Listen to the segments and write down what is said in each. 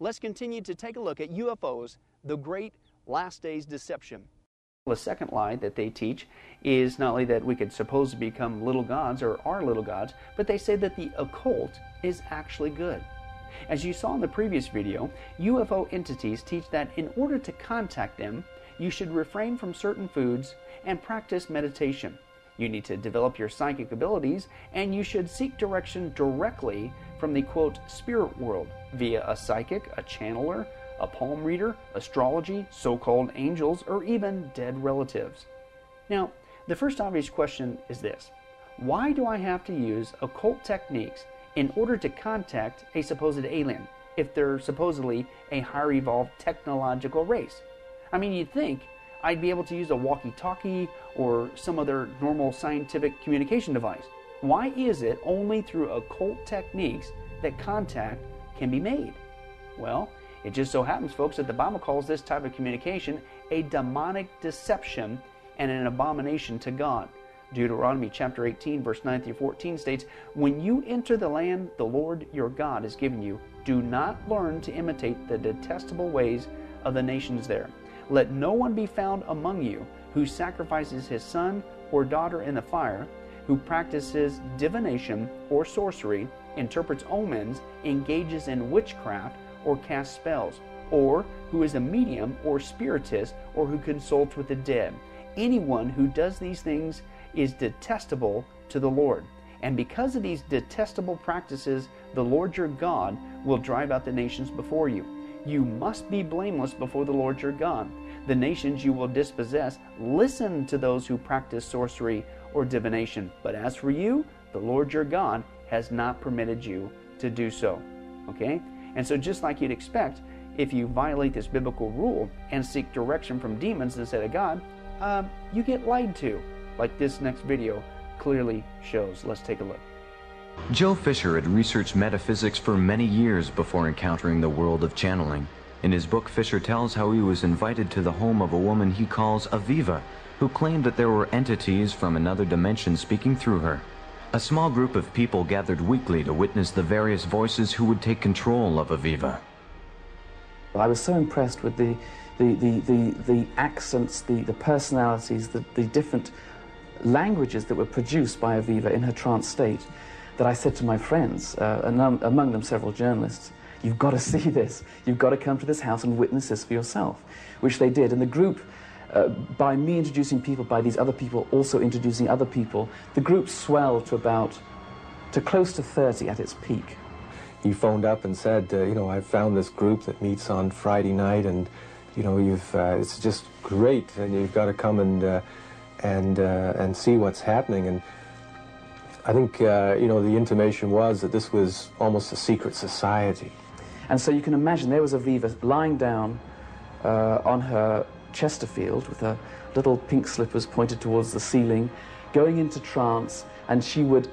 let's continue to take a look at UFOs, the great last days deception. The second lie that they teach is not only that we could suppose to become little gods or are little gods, but they say that the occult is actually good. As you saw in the previous video, UFO entities teach that in order to contact them, you should refrain from certain foods and practice meditation. You need to develop your psychic abilities and you should seek direction directly from the quote spirit world via a psychic, a channeler, a palm reader, astrology, so called angels, or even dead relatives. Now, the first obvious question is this Why do I have to use occult techniques in order to contact a supposed alien if they're supposedly a higher evolved technological race? I mean, you'd think I'd be able to use a walkie talkie or some other normal scientific communication device. Why is it only through occult techniques that contact can be made? Well, it just so happens, folks, that the Bible calls this type of communication a demonic deception and an abomination to God. Deuteronomy chapter 18, verse 9 through 14 states, When you enter the land the Lord your God has given you, do not learn to imitate the detestable ways of the nations there. Let no one be found among you who sacrifices his son or daughter in the fire, who practices divination or sorcery, interprets omens, engages in witchcraft, or casts spells, or who is a medium or spiritist, or who consults with the dead. Anyone who does these things is detestable to the Lord. And because of these detestable practices, the Lord your God will drive out the nations before you. You must be blameless before the Lord your God. The nations you will dispossess listen to those who practice sorcery or divination. But as for you, the Lord your God has not permitted you to do so. Okay? And so, just like you'd expect, if you violate this biblical rule and seek direction from demons instead of God, uh, you get lied to, like this next video clearly shows. Let's take a look. Joe Fisher had researched metaphysics for many years before encountering the world of channeling. In his book, Fisher tells how he was invited to the home of a woman he calls Aviva, who claimed that there were entities from another dimension speaking through her. A small group of people gathered weekly to witness the various voices who would take control of Aviva. I was so impressed with the, the, the, the, the accents, the, the personalities, the, the different languages that were produced by Aviva in her trance state that I said to my friends, uh, among them several journalists, you've got to see this. You've got to come to this house and witness this for yourself, which they did. And the group uh, by me introducing people, by these other people also introducing other people, the group swelled to about, to close to 30 at its peak. He phoned up and said, uh, you know, I've found this group that meets on Friday night and, you know, you've, uh, it's just great and you've got to come and, uh, and, uh, and see what's happening. And I think, uh, you know, the intimation was that this was almost a secret society. And so you can imagine there was Aviva lying down on her Chesterfield with her little pink slippers pointed towards the ceiling, going into trance, and she would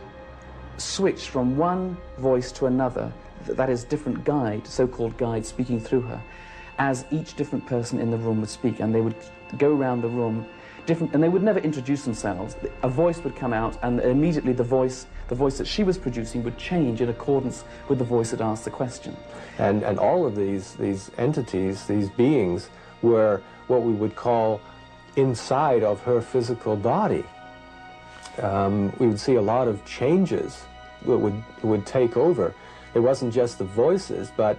switch from one voice to another, that is, different guide, so called guide, speaking through her, as each different person in the room would speak, and they would go around the room. Different, and they would never introduce themselves. A voice would come out, and immediately the voice, the voice that she was producing, would change in accordance with the voice that asked the question. And and all of these these entities, these beings, were what we would call inside of her physical body. Um, we would see a lot of changes that would, would take over. It wasn't just the voices, but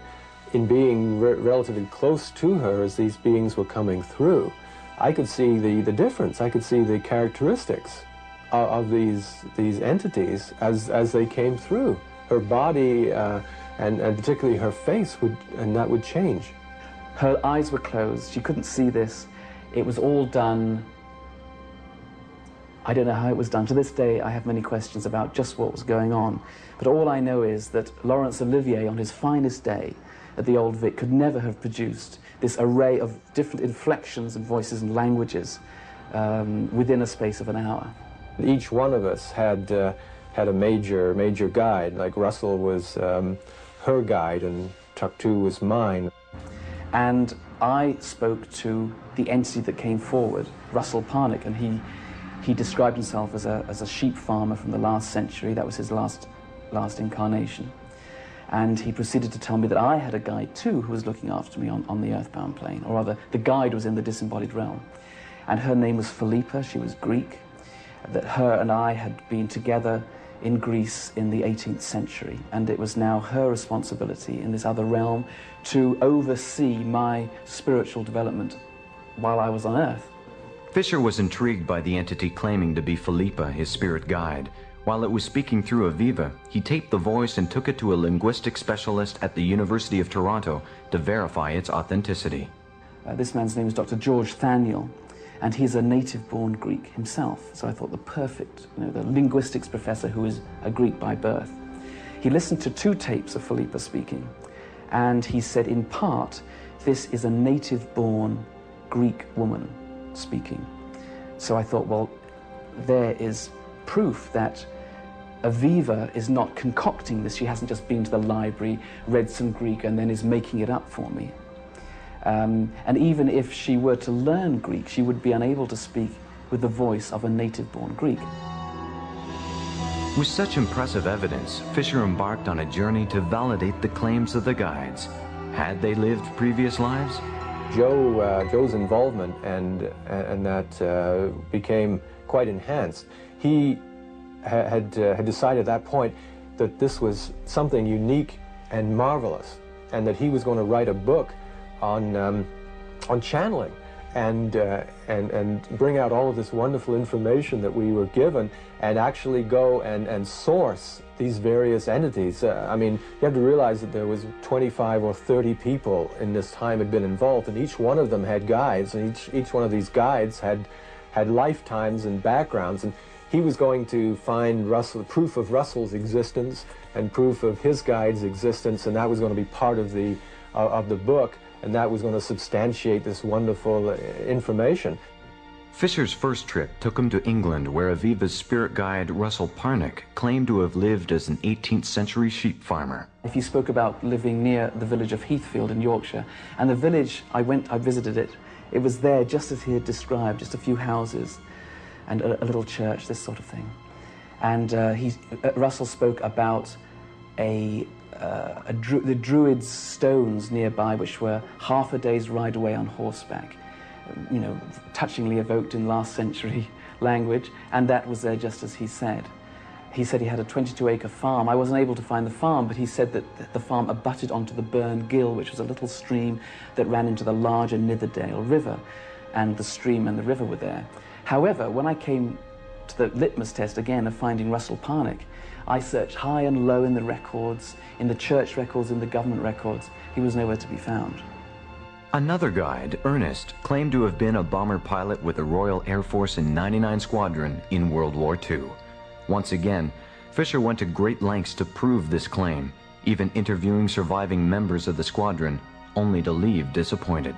in being re relatively close to her as these beings were coming through, I could see the, the difference. I could see the characteristics of, of these, these entities as, as they came through. Her body uh, and, and particularly her face would, and that would change. Her eyes were closed. She couldn't see this. It was all done. I don't know how it was done. To this day, I have many questions about just what was going on. But all I know is that Laurence Olivier, on his finest day at the Old Vic, could never have produced this array of different inflections and voices and languages um, within a space of an hour. Each one of us had, uh, had a major, major guide. Like Russell was um, her guide and Tuktu was mine. And I spoke to the entity that came forward, Russell Parnick, and he, he described himself as a, as a sheep farmer from the last century. That was his last, last incarnation. And he proceeded to tell me that I had a guide too who was looking after me on, on the earthbound plane, or rather, the guide was in the disembodied realm. And her name was Philippa, she was Greek, that her and I had been together in Greece in the 18th century, and it was now her responsibility in this other realm to oversee my spiritual development while I was on earth. Fisher was intrigued by the entity claiming to be Philippa, his spirit guide. While it was speaking through Aviva, he taped the voice and took it to a linguistic specialist at the University of Toronto to verify its authenticity. Uh, this man's name is Dr. George Thaniel, and he's a native-born Greek himself. So I thought the perfect, you know, the linguistics professor who is a Greek by birth. He listened to two tapes of Philippa speaking, and he said, in part, this is a native-born Greek woman speaking. So I thought, well, there is proof that Aviva is not concocting this. She hasn't just been to the library, read some Greek, and then is making it up for me. Um, and even if she were to learn Greek, she would be unable to speak with the voice of a native born Greek. With such impressive evidence, Fisher embarked on a journey to validate the claims of the guides. Had they lived previous lives? Joe, uh, Joe's involvement and, and that uh, became quite enhanced. He ha had, uh, had decided at that point that this was something unique and marvelous, and that he was going to write a book on, um, on channeling and, uh, and, and bring out all of this wonderful information that we were given and actually go and, and source these various entities. Uh, I mean, you have to realize that there was 25 or 30 people in this time had been involved, and each one of them had guides, and each, each one of these guides had, had lifetimes and backgrounds. And he was going to find Russell, proof of Russell's existence and proof of his guide's existence, and that was going to be part of the, uh, of the book and that was going to substantiate this wonderful uh, information. Fisher's first trip took him to England, where Aviva's spirit guide Russell Parnick claimed to have lived as an 18th century sheep farmer. If he spoke about living near the village of Heathfield in Yorkshire, and the village, I went, I visited it, it was there just as he had described, just a few houses and a, a little church, this sort of thing. And uh, he, uh, Russell spoke about a uh, dru the Druids' stones nearby, which were half a day's ride away on horseback, you know, touchingly evoked in last century language, and that was there just as he said. He said he had a 22 acre farm. I wasn't able to find the farm, but he said that the farm abutted onto the Burn Gill, which was a little stream that ran into the larger Nidderdale River, and the stream and the river were there. However, when I came to the litmus test again of finding Russell Parnick, I searched high and low in the records, in the church records, in the government records. He was nowhere to be found. Another guide, Ernest, claimed to have been a bomber pilot with the Royal Air Force in 99 Squadron in World War II. Once again, Fisher went to great lengths to prove this claim, even interviewing surviving members of the squadron, only to leave disappointed.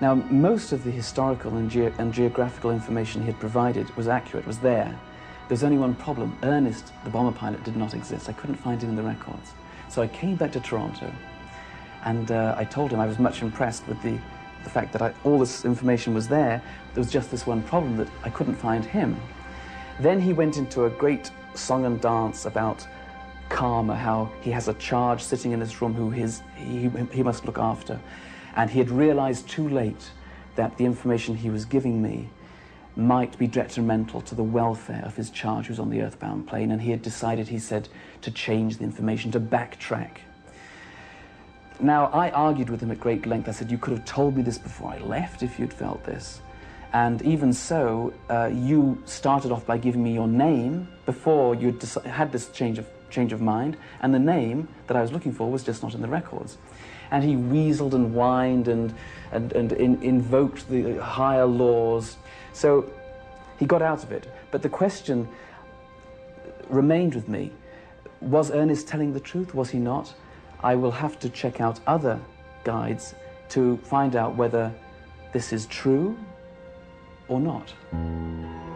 Now, most of the historical and, ge and geographical information he had provided was accurate, was there. There's only one problem. Ernest, the bomber pilot, did not exist. I couldn't find him in the records. So I came back to Toronto and uh, I told him I was much impressed with the, the fact that I, all this information was there. There was just this one problem that I couldn't find him. Then he went into a great song and dance about karma, how he has a charge sitting in his room who his, he, he must look after. And he had realized too late that the information he was giving me might be detrimental to the welfare of his charge who's on the earthbound plane, and he had decided, he said, to change the information, to backtrack. Now, I argued with him at great length. I said, You could have told me this before I left if you'd felt this. And even so, uh, you started off by giving me your name before you had this change of, change of mind, and the name that I was looking for was just not in the records. And he weaseled and whined and, and, and in, invoked the higher laws so he got out of it. But the question remained with me. Was Ernest telling the truth? Was he not? I will have to check out other guides to find out whether this is true or not.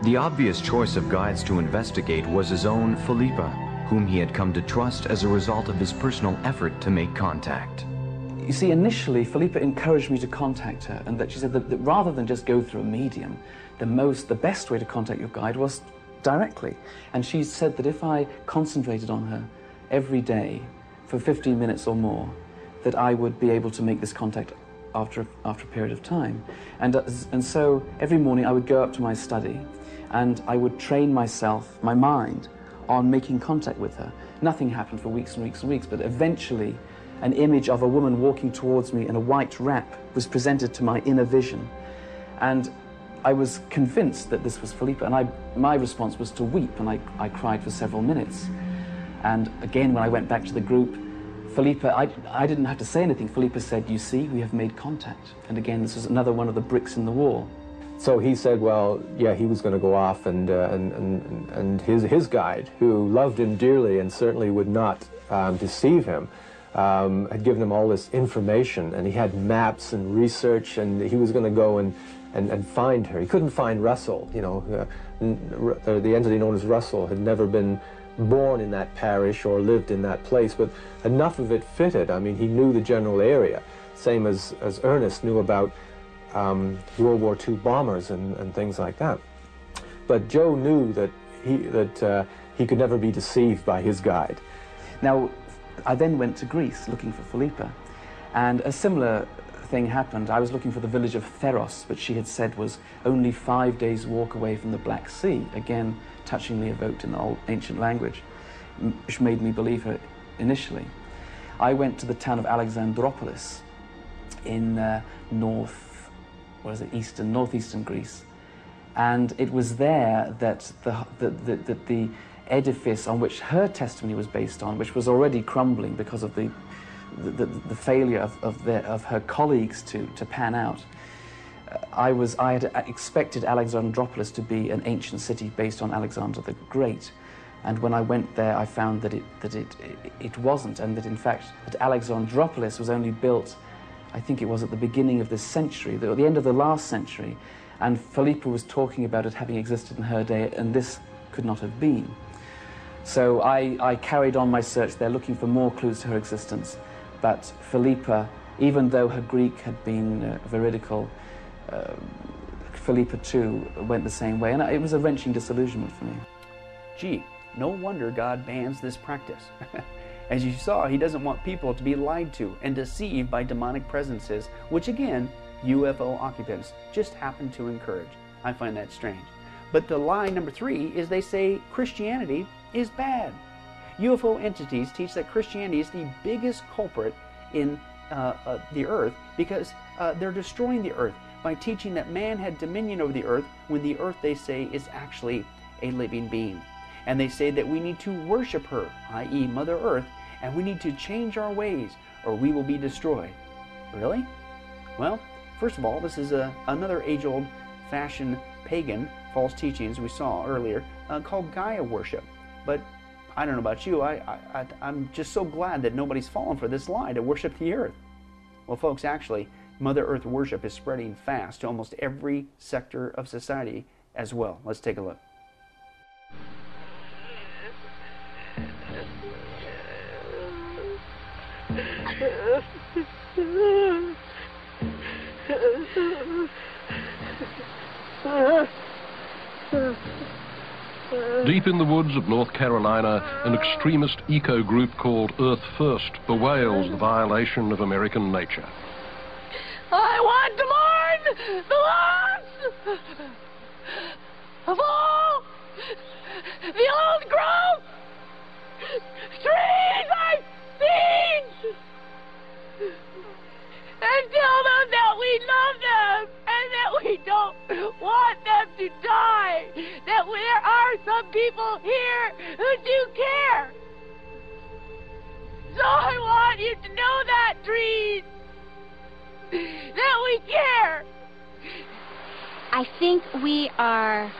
The obvious choice of guides to investigate was his own Philippa, whom he had come to trust as a result of his personal effort to make contact. You see, initially, Philippa encouraged me to contact her, and that she said that, that rather than just go through a medium, the most, the best way to contact your guide was directly. And she said that if I concentrated on her every day for 15 minutes or more, that I would be able to make this contact after, after a period of time. And, uh, and so every morning I would go up to my study and I would train myself, my mind, on making contact with her. Nothing happened for weeks and weeks and weeks, but eventually an image of a woman walking towards me in a white wrap was presented to my inner vision. And I was convinced that this was Philippa, and I, my response was to weep, and I, I cried for several minutes. And again, when I went back to the group, Philippa, I, I didn't have to say anything. Philippa said, You see, we have made contact. And again, this was another one of the bricks in the wall. So he said, well, yeah, he was going to go off, and, uh, and, and, and his, his guide, who loved him dearly and certainly would not um, deceive him, um, had given him all this information, and he had maps and research, and he was going to go and, and, and find her. He couldn't find Russell. You know, uh, the entity known as Russell had never been born in that parish or lived in that place, but enough of it fitted. I mean, he knew the general area, same as, as Ernest knew about um, World War II bombers and, and things like that. But Joe knew that he, that, uh, he could never be deceived by his guide. Now, I then went to Greece looking for Philippa, and a similar thing happened. I was looking for the village of Theros, which she had said was only five days' walk away from the Black Sea, again touchingly evoked in the old ancient language, which made me believe her initially. I went to the town of Alexandroupolis in uh, north what is it, eastern, northeastern Greece. And it was there that the, the, the, the, the edifice on which her testimony was based on, which was already crumbling because of the, the, the failure of, of, their, of her colleagues to, to pan out. Uh, I, was, I had expected Alexandropolis to be an ancient city based on Alexander the Great. And when I went there, I found that it, that it, it, wasn't, and that in fact, that Alexandroupolis was only built I think it was at the beginning of this century, at the end of the last century, and Philippa was talking about it having existed in her day, and this could not have been. So I, I carried on my search there, looking for more clues to her existence. But Philippa, even though her Greek had been uh, veridical, uh, Philippa too went the same way, and it was a wrenching disillusionment for me. Gee, no wonder God bans this practice. As you saw, he doesn't want people to be lied to and deceived by demonic presences, which again, UFO occupants just happen to encourage. I find that strange. But the lie number three is they say Christianity is bad. UFO entities teach that Christianity is the biggest culprit in uh, uh, the earth because uh, they're destroying the earth by teaching that man had dominion over the earth when the earth, they say, is actually a living being. And they say that we need to worship her, i.e., Mother Earth, and we need to change our ways or we will be destroyed. Really? Well, first of all, this is a, another age old fashioned pagan false teachings we saw earlier uh, called Gaia worship. But I don't know about you, I, I, I'm just so glad that nobody's fallen for this lie to worship the earth. Well, folks, actually, Mother Earth worship is spreading fast to almost every sector of society as well. Let's take a look. Deep in the woods of North Carolina, an extremist eco group called Earth First bewails the violation of American nature. I want to mourn the loss of all the old growth trees I've seen think we are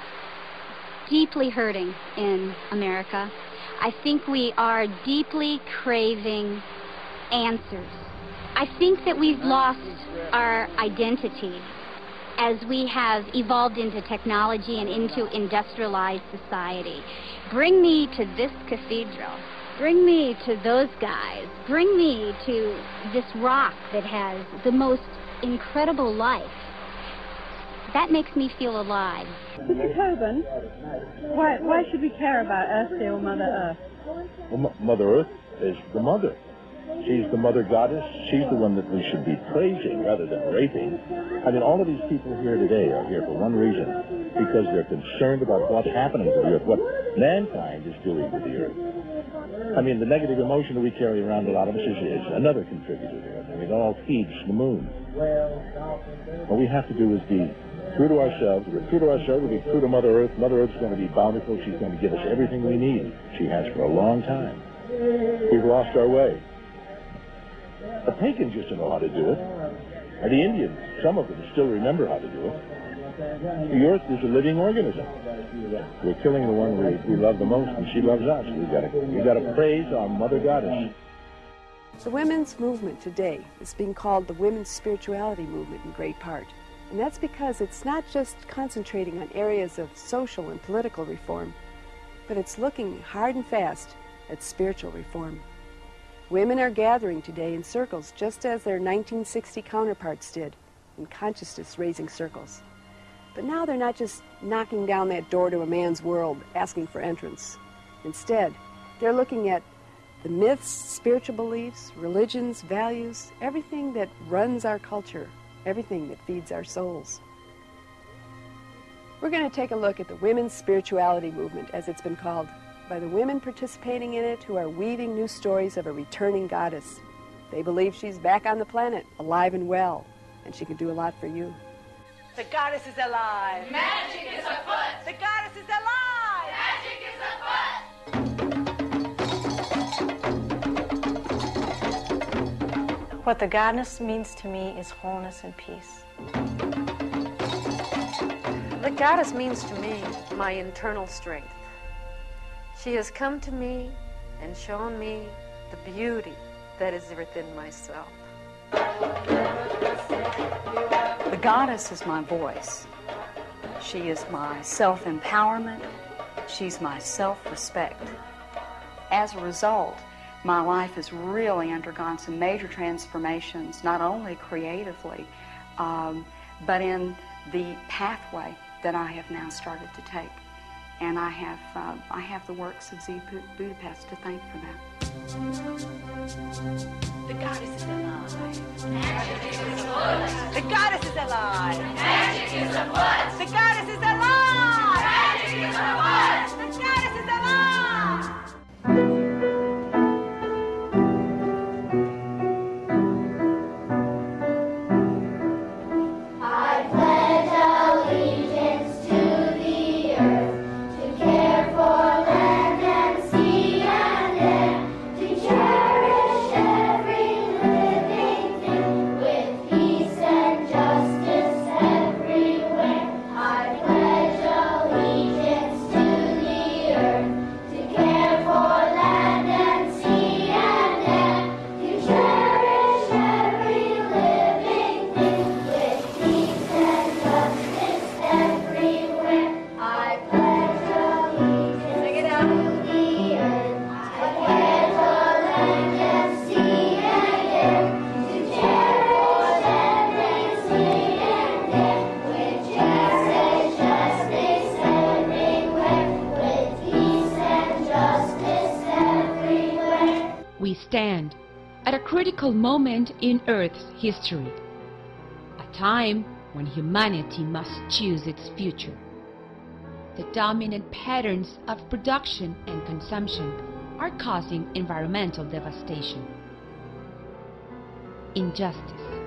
deeply hurting in America. I think we are deeply craving answers. I think that we've lost our identity as we have evolved into technology and into industrialized society. Bring me to this cathedral. Bring me to those guys. Bring me to this rock that has the most incredible life. That makes me feel alive. Mr. Tobin, why, why should we care about Earth Day or Mother Earth? Well, Mother Earth is the mother. She's the mother goddess. She's the one that we should be praising rather than raping. I mean, all of these people here today are here for one reason, because they're concerned about what's happening to the earth, what mankind is doing to the earth. I mean, the negative emotion that we carry around, a lot of us, is, is another contributor there. I mean, it all feeds the moon. Well, what we have to do is be true to ourselves. We're true to ourselves, we'll be true to Mother Earth. Mother Earth's going to be bountiful. She's going to give us everything we need. She has for a long time. We've lost our way. The pagans used to know how to do it. And the Indians, some of them still remember how to do it. The earth is a living organism. We're killing the one we, we love the most, and she loves us. We've got we've got to praise our Mother Goddess. The women's movement today is being called the women's spirituality movement in great part. And that's because it's not just concentrating on areas of social and political reform, but it's looking hard and fast at spiritual reform. Women are gathering today in circles just as their 1960 counterparts did, in consciousness raising circles. But now they're not just knocking down that door to a man's world asking for entrance. Instead, they're looking at the myths, spiritual beliefs, religions, values, everything that runs our culture, everything that feeds our souls. We're going to take a look at the women's spirituality movement, as it's been called, by the women participating in it who are weaving new stories of a returning goddess. They believe she's back on the planet, alive and well, and she can do a lot for you. The goddess is alive. Magic is afoot. The goddess is alive. What the goddess means to me is wholeness and peace. The goddess means to me my internal strength. She has come to me and shown me the beauty that is within myself. The goddess is my voice. She is my self empowerment. She's my self respect. As a result, my life has really undergone some major transformations, not only creatively, um, but in the pathway that I have now started to take and I have uh, I have the works of Z Budapest to thank for that. The goddess is alive. Magic is afoot. The goddess is alive. Magic is afoot. The goddess is alive. Magic is afoot. The goddess is alive. Stand at a critical moment in Earth's history, a time when humanity must choose its future. The dominant patterns of production and consumption are causing environmental devastation. Injustice,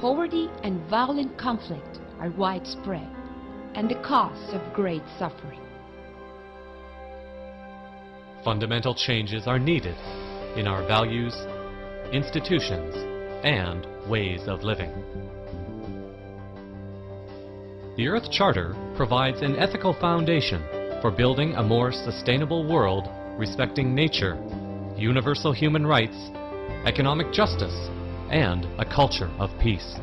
poverty, and violent conflict are widespread and the cause of great suffering. Fundamental changes are needed in our values, institutions, and ways of living. The Earth Charter provides an ethical foundation for building a more sustainable world respecting nature, universal human rights, economic justice, and a culture of peace.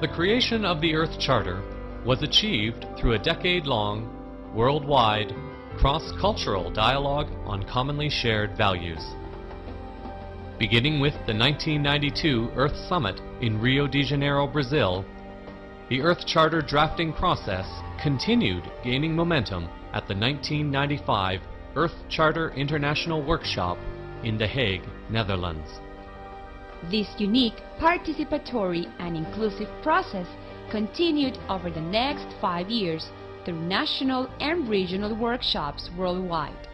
The creation of the Earth Charter was achieved through a decade-long, worldwide, cross-cultural dialogue on commonly shared values. Beginning with the 1992 Earth Summit in Rio de Janeiro, Brazil, the Earth Charter drafting process continued gaining momentum at the 1995 Earth Charter International Workshop in The Hague, Netherlands. This unique, participatory, and inclusive process continued over the next five years through national and regional workshops worldwide.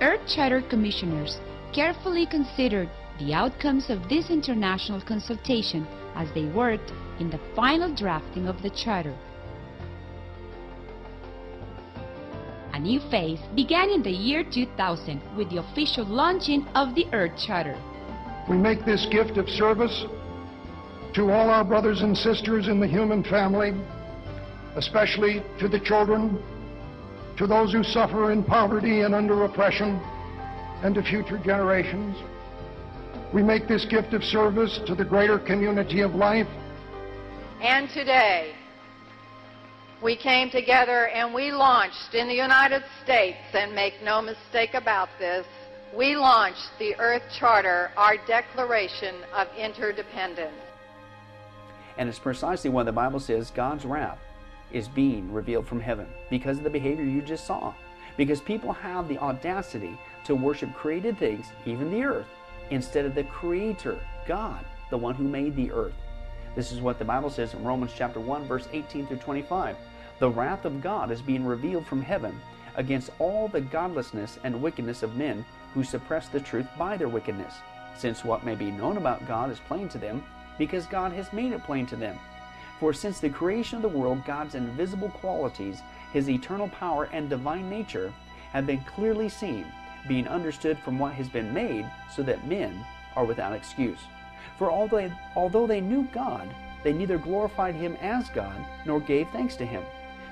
Earth Charter Commissioners carefully considered the outcomes of this international consultation as they worked in the final drafting of the Charter. A new phase began in the year 2000 with the official launching of the Earth Charter. We make this gift of service to all our brothers and sisters in the human family, especially to the children, to those who suffer in poverty and under oppression, and to future generations. We make this gift of service to the greater community of life. And today, we came together and we launched in the United States, and make no mistake about this, we launched the Earth Charter, our Declaration of Interdependence. And it's precisely why the Bible says God's wrath is being revealed from heaven because of the behavior you just saw. Because people have the audacity to worship created things, even the earth, instead of the Creator, God, the one who made the earth. This is what the Bible says in Romans chapter 1, verse 18 through 25. The wrath of God is being revealed from heaven against all the godlessness and wickedness of men who suppress the truth by their wickedness, since what may be known about God is plain to them, because God has made it plain to them. For since the creation of the world, God's invisible qualities, his eternal power and divine nature, have been clearly seen, being understood from what has been made, so that men are without excuse. For although they, knew God, they neither glorified him as God nor gave thanks to him.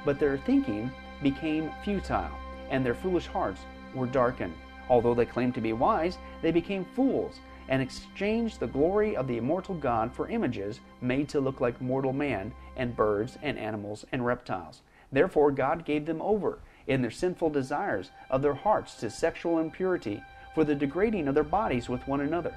But their thinking became futile, and their foolish hearts were darkened. Although they claimed to be wise, they became fools and exchanged the glory of the immortal God for images made to look like mortal man and birds and animals and reptiles. Therefore, God gave them over in their sinful desires of their hearts to sexual impurity for the degrading of their bodies with one another.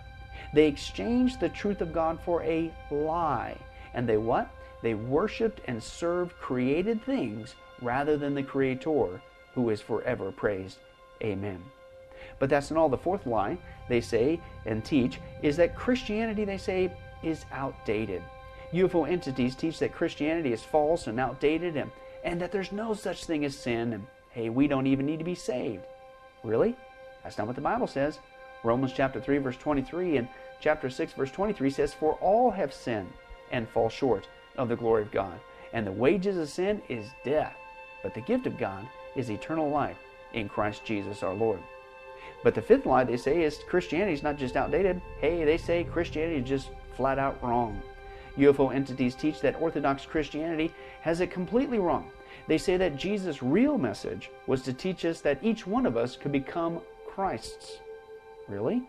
They exchanged the truth of God for a lie. And they what? They worshiped and served created things rather than the Creator, who is forever praised. Amen. But that's not all. The fourth lie they say and teach is that Christianity, they say, is outdated. UFO entities teach that Christianity is false and outdated and, and that there's no such thing as sin and hey, we don't even need to be saved. Really? That's not what the Bible says. Romans chapter 3 verse 23 and chapter 6 verse 23 says for all have sinned and fall short of the glory of God. And the wages of sin is death, but the gift of God is eternal life in Christ Jesus our Lord. But the fifth lie they say is Christianity is not just outdated. Hey, they say Christianity is just flat out wrong. UFO entities teach that Orthodox Christianity has it completely wrong. They say that Jesus' real message was to teach us that each one of us could become Christ's. Really?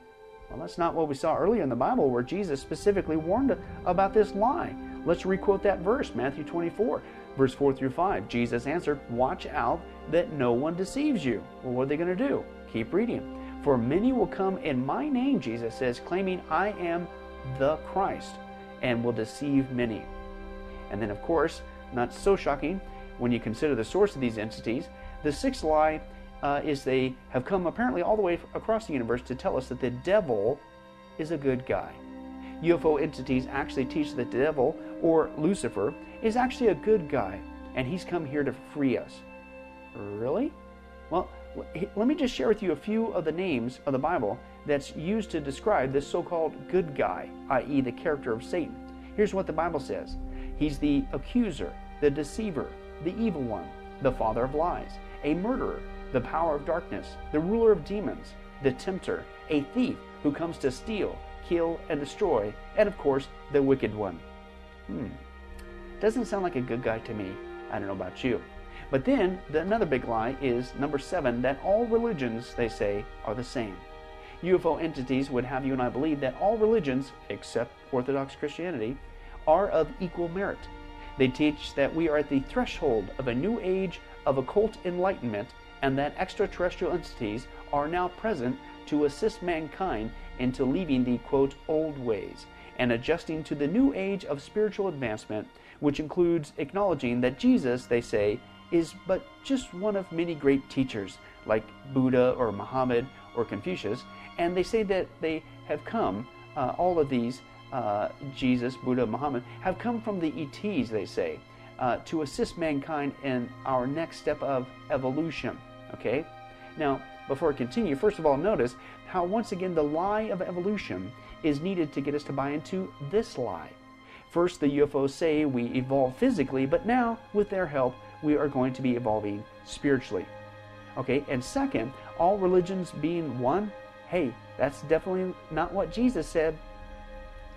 Well, that's not what we saw earlier in the Bible where Jesus specifically warned about this lie. Let's requote that verse, Matthew 24, verse 4 through 5. Jesus answered, Watch out that no one deceives you. Well, what are they going to do? Keep reading. For many will come in my name, Jesus says, claiming I am the Christ, and will deceive many. And then, of course, not so shocking when you consider the source of these entities, the sixth lie uh, is they have come apparently all the way across the universe to tell us that the devil is a good guy. UFO entities actually teach that the devil, or Lucifer, is actually a good guy, and he's come here to free us. Really? Well, let me just share with you a few of the names of the Bible that's used to describe this so called good guy, i.e., the character of Satan. Here's what the Bible says He's the accuser, the deceiver, the evil one, the father of lies, a murderer, the power of darkness, the ruler of demons, the tempter, a thief who comes to steal, kill, and destroy, and of course, the wicked one. Hmm. Doesn't sound like a good guy to me. I don't know about you. But then, the, another big lie is number seven that all religions, they say, are the same. UFO entities would have you and I believe that all religions, except Orthodox Christianity, are of equal merit. They teach that we are at the threshold of a new age of occult enlightenment and that extraterrestrial entities are now present to assist mankind into leaving the quote old ways and adjusting to the new age of spiritual advancement, which includes acknowledging that Jesus, they say, is but just one of many great teachers like Buddha or Muhammad or Confucius, and they say that they have come, uh, all of these, uh, Jesus, Buddha, Muhammad, have come from the ETs, they say, uh, to assist mankind in our next step of evolution. Okay? Now, before I continue, first of all, notice how once again the lie of evolution is needed to get us to buy into this lie. First, the UFOs say we evolve physically, but now, with their help, we are going to be evolving spiritually. Okay, and second, all religions being one, hey, that's definitely not what Jesus said.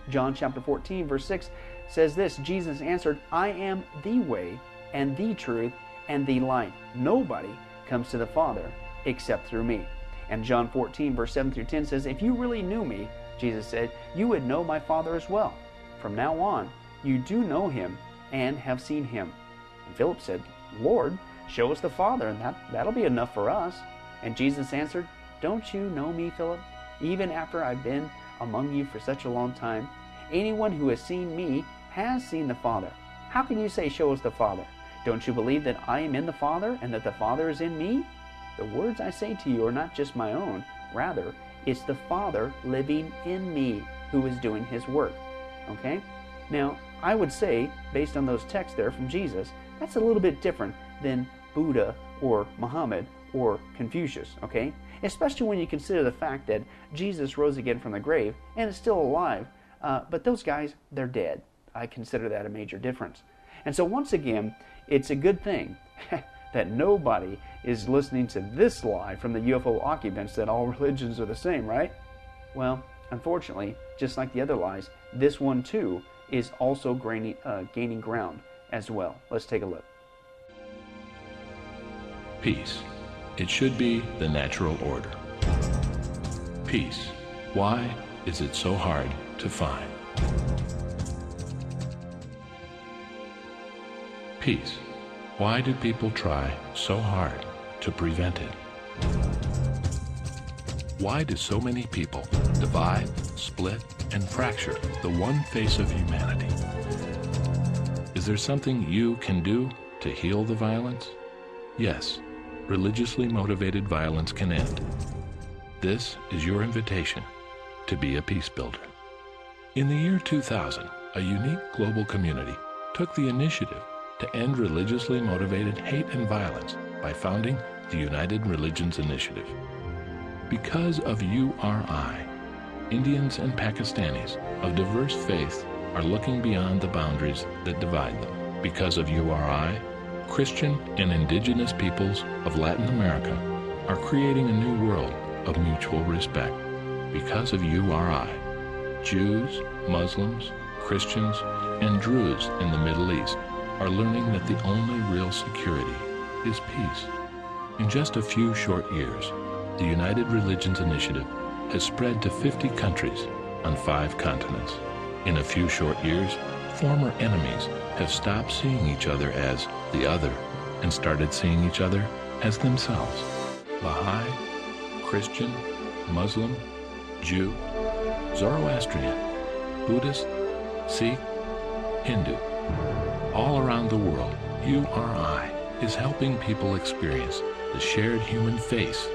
John chapter 14, verse 6 says this Jesus answered, I am the way and the truth and the light. Nobody comes to the Father except through me. And John 14, verse 7 through 10 says, If you really knew me, Jesus said, you would know my Father as well. From now on, you do know him and have seen him. And Philip said, Lord, show us the Father, and that, that'll be enough for us. And Jesus answered, Don't you know me, Philip? Even after I've been among you for such a long time, anyone who has seen me has seen the Father. How can you say, Show us the Father? Don't you believe that I am in the Father and that the Father is in me? The words I say to you are not just my own, rather, it's the Father living in me who is doing his work. Okay? Now, I would say, based on those texts there from Jesus, that's a little bit different than Buddha or Muhammad or Confucius, okay? Especially when you consider the fact that Jesus rose again from the grave and is still alive, uh, but those guys, they're dead. I consider that a major difference. And so, once again, it's a good thing that nobody is listening to this lie from the UFO occupants that all religions are the same, right? Well, unfortunately, just like the other lies, this one too is also gaining, uh, gaining ground as well. Let's take a look. Peace. It should be the natural order. Peace. Why is it so hard to find? Peace. Why do people try so hard to prevent it? Why do so many people divide, split, and fracture the one face of humanity? Is there something you can do to heal the violence? Yes, religiously motivated violence can end. This is your invitation to be a peace builder. In the year 2000, a unique global community took the initiative to end religiously motivated hate and violence by founding the United Religions Initiative. Because of URI, Indians and Pakistanis of diverse faith are looking beyond the boundaries that divide them. Because of URI, Christian and indigenous peoples of Latin America are creating a new world of mutual respect. Because of URI, Jews, Muslims, Christians, and Druids in the Middle East are learning that the only real security is peace. In just a few short years, the United Religions Initiative has spread to 50 countries on five continents. In a few short years, former enemies have stopped seeing each other as the other and started seeing each other as themselves. Baha'i, Christian, Muslim, Jew, Zoroastrian, Buddhist, Sikh, Hindu. All around the world, URI is helping people experience the shared human face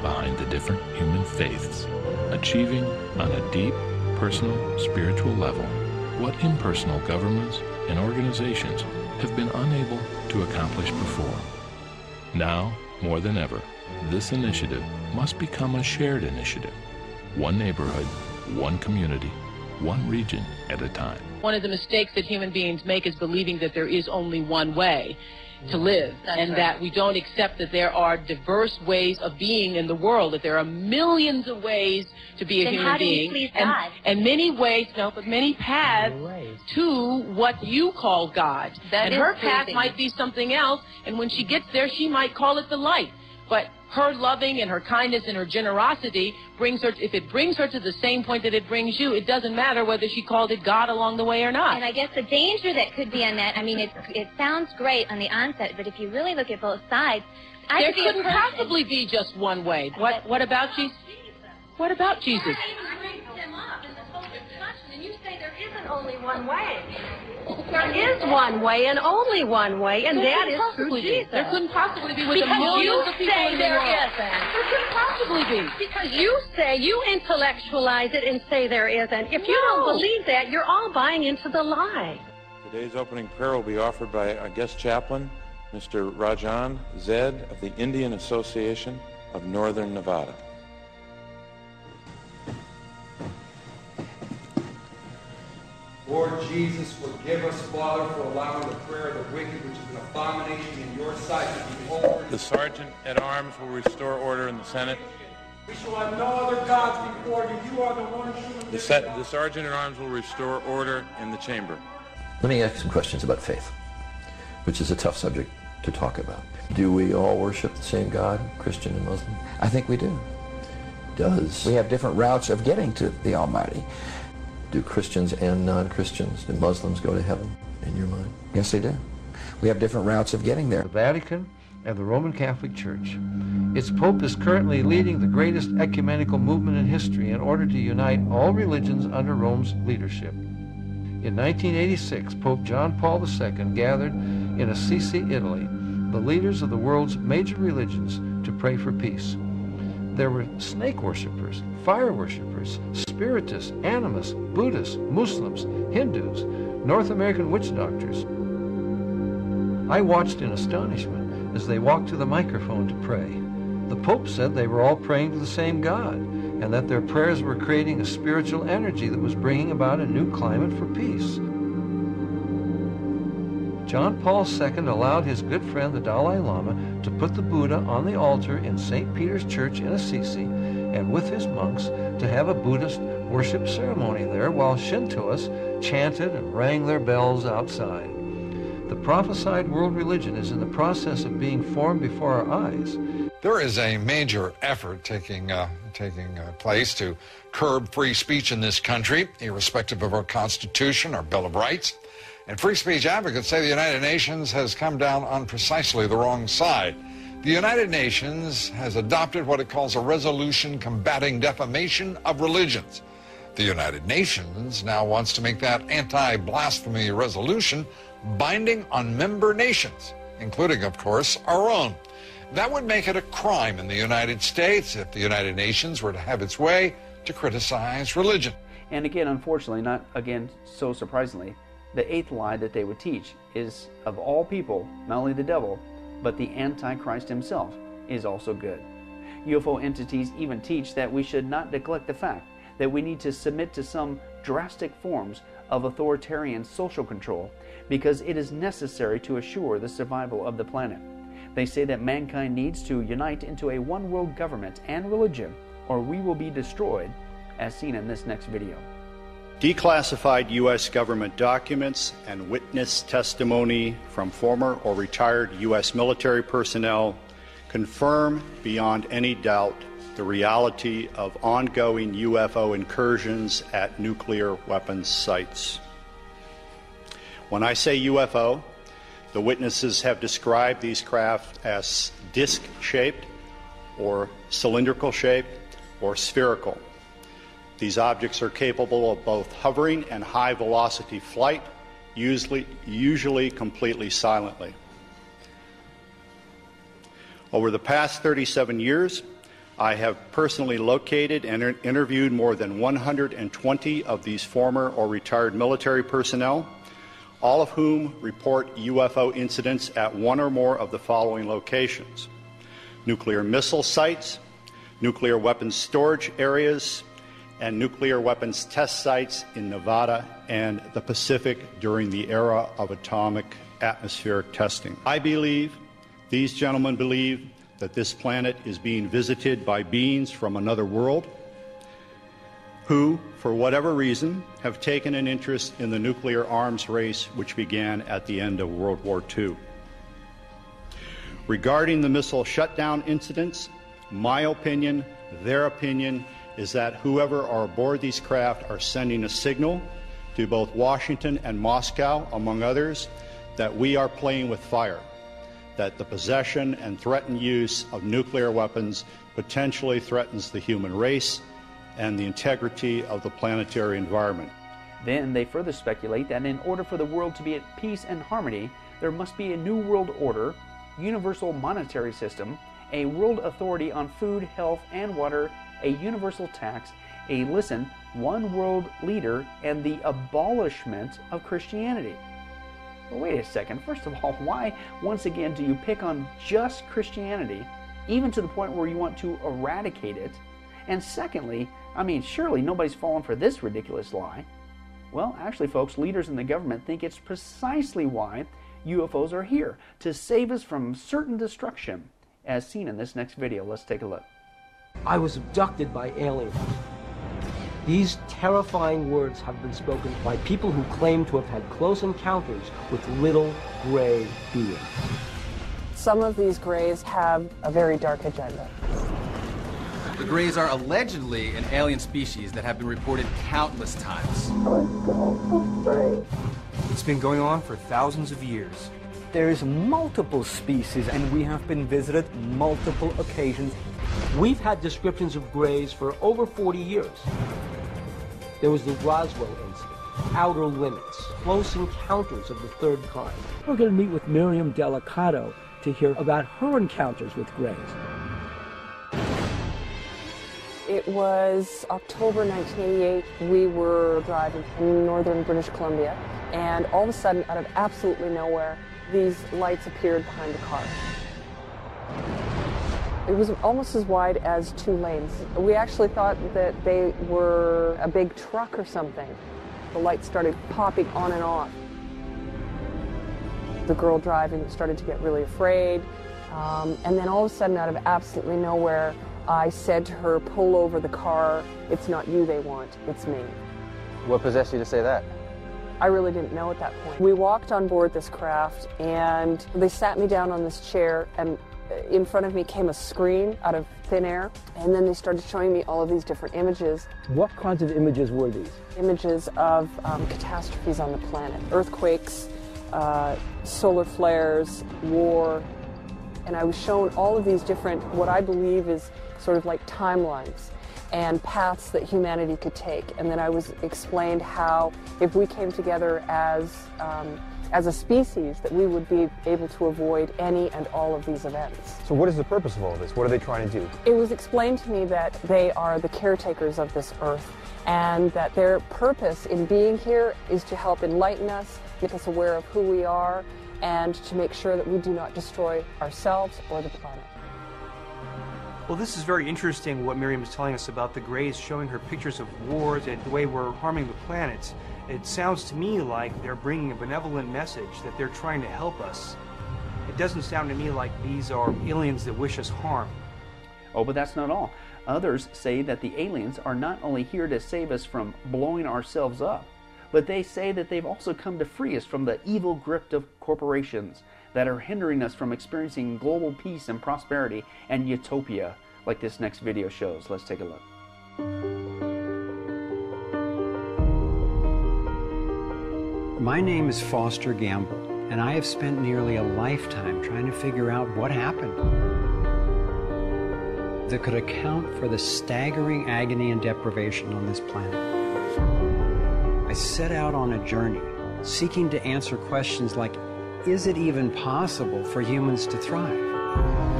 behind the different human faiths, achieving on a deep, personal, spiritual level what impersonal governments and organizations have been unable to accomplish before. Now, more than ever, this initiative must become a shared initiative. One neighborhood, one community, one region at a time. One of the mistakes that human beings make is believing that there is only one way to live That's and right. that we don't accept that there are diverse ways of being in the world, that there are millions of ways to be a Then human how do you being. please and, God? and many ways, no, but many paths to what you call God. That and is her path might be something else, and when she gets there, she might call it the light. But her loving and her kindness and her generosity brings her, if it brings her to the same point that it brings you, it doesn't matter whether she called it God along the way or not. And I guess the danger that could be on that, I mean, it, it sounds great on the onset, but if you really look at both sides, I there could couldn't possibly be just one way. What what about Jesus? What about Jesus? Only one way. There is one way and only one way, and There that through possibly. Jesus. There couldn't possibly be with the because millions you of people say in the there world. isn't. There couldn't possibly be. Because you say, you intellectualize it and say there isn't. If you don't believe that, you're all buying into the lie. Today's opening prayer will be offered by our guest chaplain, Mr. Rajan Zed of the Indian Association of Northern Nevada. Lord Jesus, forgive us, Father, for allowing the prayer of the wicked, which is an abomination in your sight, to be offered. The Sergeant at Arms will restore order in the Senate. We shall have no other gods before you. You are the one true The, se- the Sergeant at Arms will restore order in the chamber. Let me ask some questions about faith, which is a tough subject to talk about. Do we all worship the same God, Christian and Muslim? I think we do. Does. We have different routes of getting to the Almighty. Do Christians and non-Christians, do Muslims go to heaven, in your mind? Yes, they do. We have different routes of getting there. The Vatican and the Roman Catholic Church. Its Pope is currently leading the greatest ecumenical movement in history in order to unite all religions under Rome's leadership. In 1986, Pope John Paul II gathered in Assisi, Italy, the leaders of the world's major religions to pray for peace. There were snake worshippers, fire worshippers, spiritists, animists, Buddhists, Muslims, Hindus, North American witch doctors. I watched in astonishment as they walked to the microphone to pray. The Pope said they were all praying to the same God and that their prayers were creating a spiritual energy that was bringing about a new climate for peace. John Paul II allowed his good friend the Dalai Lama to put the Buddha on the altar in St. Peter's Church in Assisi and with his monks to have a Buddhist worship ceremony there while Shintoists chanted and rang their bells outside. The prophesied world religion is in the process of being formed before our eyes. There is a major effort taking uh, taking uh, place to curb free speech in this country, irrespective of our Constitution, our Bill of Rights. And free speech advocates say the United Nations has come down on precisely the wrong side. The United Nations has adopted what it calls a resolution combating defamation of religions. The United Nations now wants to make that anti-blasphemy resolution binding on member nations, including, of course, our own. That would make it a crime in the United States if the United Nations were to have its way to criticize religion. And again, unfortunately, not again so surprisingly, the eighth lie that they would teach is of all people, not only the devil, but the Antichrist himself is also good. UFO entities even teach that we should not neglect the fact that we need to submit to some drastic forms of authoritarian social control because it is necessary to assure the survival of the planet. They say that mankind needs to unite into a one world government and religion, or we will be destroyed, as seen in this next video. Declassified U.S. government documents and witness testimony from former or retired U.S. military personnel confirm beyond any doubt the reality of ongoing UFO incursions at nuclear weapons sites. When I say UFO, the witnesses have described these craft as disc shaped, or cylindrical shaped, or spherical. These objects are capable of both hovering and high velocity flight, usually, usually completely silently. Over the past 37 years, I have personally located and interviewed more than 120 of these former or retired military personnel, all of whom report UFO incidents at one or more of the following locations nuclear missile sites, nuclear weapons storage areas, and nuclear weapons test sites in Nevada and the Pacific during the era of atomic atmospheric testing. I believe, these gentlemen believe, that this planet is being visited by beings from another world who, for whatever reason, have taken an interest in the nuclear arms race which began at the end of World War II. Regarding the missile shutdown incidents, my opinion, their opinion, is that whoever are aboard these craft are sending a signal to both Washington and Moscow, among others, that we are playing with fire, that the possession and threatened use of nuclear weapons potentially threatens the human race and the integrity of the planetary environment. Then they further speculate that in order for the world to be at peace and harmony, there must be a new world order, universal monetary system, a world authority on food, health, and water, a universal tax, a listen, one world leader, and the abolishment of Christianity. Wait a second. First of all, why, once again, do you pick on just Christianity, even to the point where you want to eradicate it? And secondly, I mean, surely nobody's fallen for this ridiculous lie. Well, actually, folks, leaders in the government think it's precisely why UFOs are here to save us from certain destruction, as seen in this next video. Let's take a look. I was abducted by aliens. These terrifying words have been spoken by people who claim to have had close encounters with little gray beings. Some of these grays have a very dark agenda. The Greys are allegedly an alien species that have been reported countless times. It's been going on for thousands of years. There's multiple species, and we have been visited multiple occasions. We've had descriptions of grays for over 40 years. There was the Roswell incident, outer limits, close encounters of the third kind. We're going to meet with Miriam Delicado to hear about her encounters with grays. It was October 1988. We were driving in northern British Columbia, and all of a sudden, out of absolutely nowhere, these lights appeared behind the car. It was almost as wide as two lanes. We actually thought that they were a big truck or something. The lights started popping on and off. The girl driving started to get really afraid. Um, and then all of a sudden, out of absolutely nowhere, I said to her, pull over the car. It's not you they want, it's me. What possessed you to say that? I really didn't know at that point. We walked on board this craft and they sat me down on this chair and in front of me came a screen out of thin air and then they started showing me all of these different images. What kinds of images were these? Images of um, catastrophes on the planet, earthquakes, uh, solar flares, war, and I was shown all of these different, what I believe is sort of like timelines and paths that humanity could take. And then I was explained how if we came together as um, as a species, that we would be able to avoid any and all of these events. So, what is the purpose of all this? What are they trying to do? It was explained to me that they are the caretakers of this earth and that their purpose in being here is to help enlighten us, make us aware of who we are, and to make sure that we do not destroy ourselves or the planet. Well, this is very interesting what Miriam is telling us about the Greys showing her pictures of wars and the way we're harming the planet. It sounds to me like they're bringing a benevolent message, that they're trying to help us. It doesn't sound to me like these are aliens that wish us harm. Oh, but that's not all. Others say that the aliens are not only here to save us from blowing ourselves up, but they say that they've also come to free us from the evil grip of corporations that are hindering us from experiencing global peace and prosperity and utopia, like this next video shows. Let's take a look. My name is Foster Gamble, and I have spent nearly a lifetime trying to figure out what happened that could account for the staggering agony and deprivation on this planet. I set out on a journey seeking to answer questions like is it even possible for humans to thrive?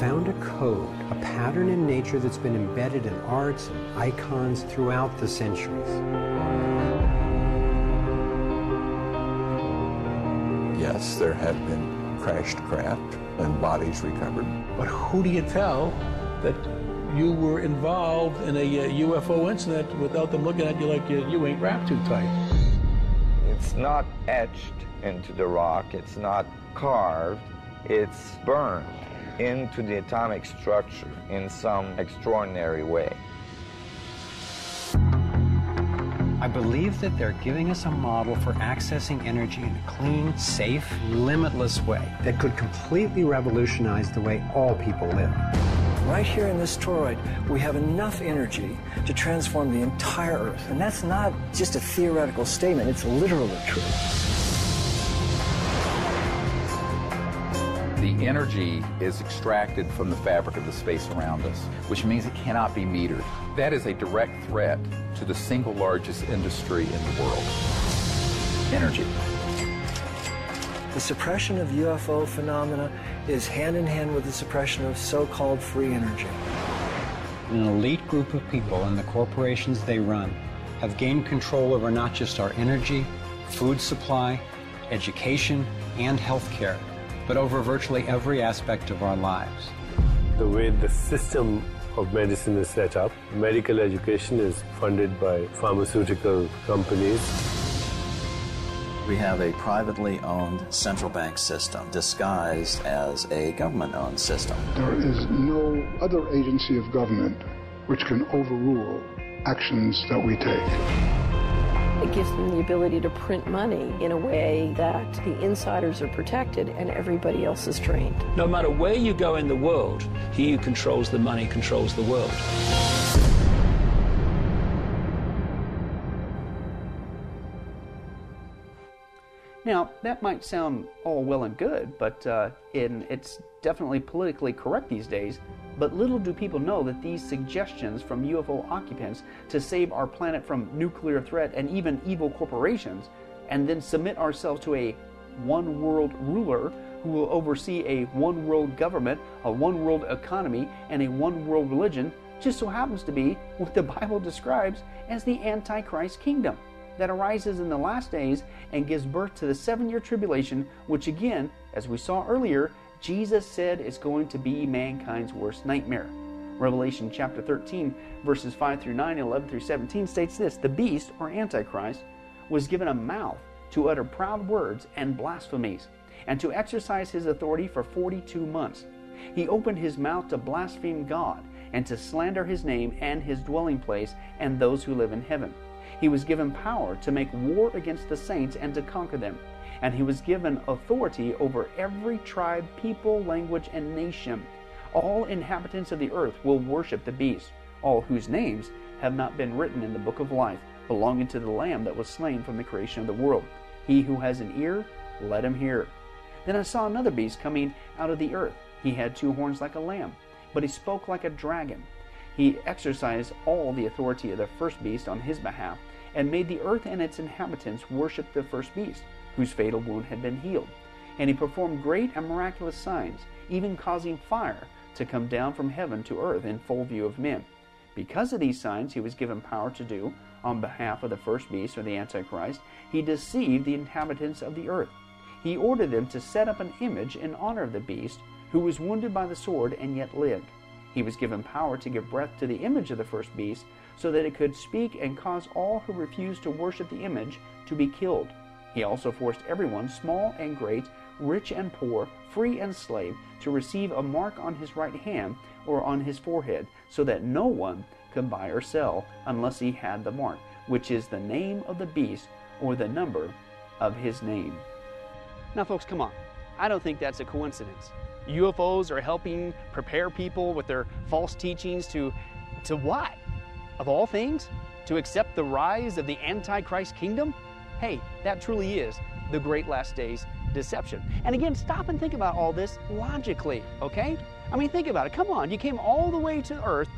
Found a code, a pattern in nature that's been embedded in arts and icons throughout the centuries. Yes, there have been crashed craft and bodies recovered. But who do you tell that you were involved in a uh, UFO incident without them looking at you like you, you ain't wrapped too tight? It's not etched into the rock, it's not carved, it's burned into the atomic structure in some extraordinary way. I believe that they're giving us a model for accessing energy in a clean, safe, limitless way that could completely revolutionize the way all people live. Right here in this toroid, we have enough energy to transform the entire Earth. And that's not just a theoretical statement, it's literally true. The energy is extracted from the fabric of the space around us, which means it cannot be metered. That is a direct threat to the single largest industry in the world energy. The suppression of UFO phenomena is hand in hand with the suppression of so called free energy. An elite group of people and the corporations they run have gained control over not just our energy, food supply, education, and healthcare, but over virtually every aspect of our lives. The way the system of medicine is set up, medical education is funded by pharmaceutical companies. We have a privately owned central bank system disguised as a government owned system. There is no other agency of government which can overrule actions that we take. It gives them the ability to print money in a way that the insiders are protected and everybody else is trained. No matter where you go in the world, he who controls the money controls the world. Now, that might sound all well and good, but uh, in, it's definitely politically correct these days. But little do people know that these suggestions from UFO occupants to save our planet from nuclear threat and even evil corporations, and then submit ourselves to a one world ruler who will oversee a one world government, a one world economy, and a one world religion, just so happens to be what the Bible describes as the Antichrist kingdom that arises in the last days and gives birth to the seven year tribulation, which again, as we saw earlier, Jesus said is going to be mankind's worst nightmare. Revelation chapter 13, verses 5 through 9 and 11 through 17 states this The beast, or Antichrist, was given a mouth to utter proud words and blasphemies, and to exercise his authority for 42 months. He opened his mouth to blaspheme God and to slander his name and his dwelling place and those who live in heaven. He was given power to make war against the saints and to conquer them. And he was given authority over every tribe, people, language, and nation. All inhabitants of the earth will worship the beast, all whose names have not been written in the book of life, belonging to the Lamb that was slain from the creation of the world. He who has an ear, let him hear. Then I saw another beast coming out of the earth. He had two horns like a lamb, but he spoke like a dragon. He exercised all the authority of the first beast on his behalf, and made the earth and its inhabitants worship the first beast, whose fatal wound had been healed. And he performed great and miraculous signs, even causing fire to come down from heaven to earth in full view of men. Because of these signs he was given power to do, on behalf of the first beast or the Antichrist, he deceived the inhabitants of the earth. He ordered them to set up an image in honor of the beast, who was wounded by the sword and yet lived. He was given power to give breath to the image of the first beast, so that it could speak and cause all who refused to worship the image to be killed. He also forced everyone, small and great, rich and poor, free and slave, to receive a mark on his right hand or on his forehead, so that no one could buy or sell unless he had the mark, which is the name of the beast or the number of his name. Now, folks, come on. I don't think that's a coincidence. UFOs are helping prepare people with their false teachings to, to what? Of all things? To accept the rise of the Antichrist kingdom? Hey, that truly is the great last days deception. And again, stop and think about all this logically, okay? I mean, think about it. Come on, you came all the way to earth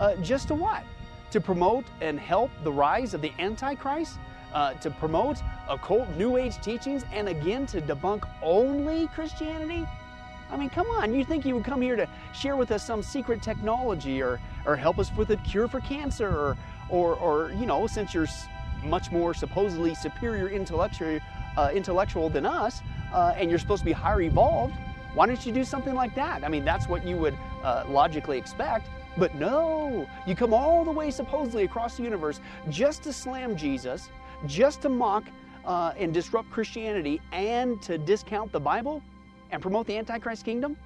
uh, just to what? To promote and help the rise of the Antichrist? Uh, to promote occult New Age teachings and again to debunk only Christianity? I mean, come on, you think you would come here to share with us some secret technology or, or help us with a cure for cancer or, or, or you know, since you're much more supposedly superior intellectual, uh, intellectual than us uh, and you're supposed to be higher evolved, why don't you do something like that? I mean, that's what you would uh, logically expect. But no, you come all the way supposedly across the universe just to slam Jesus, just to mock uh, and disrupt Christianity, and to discount the Bible and promote the Antichrist kingdom?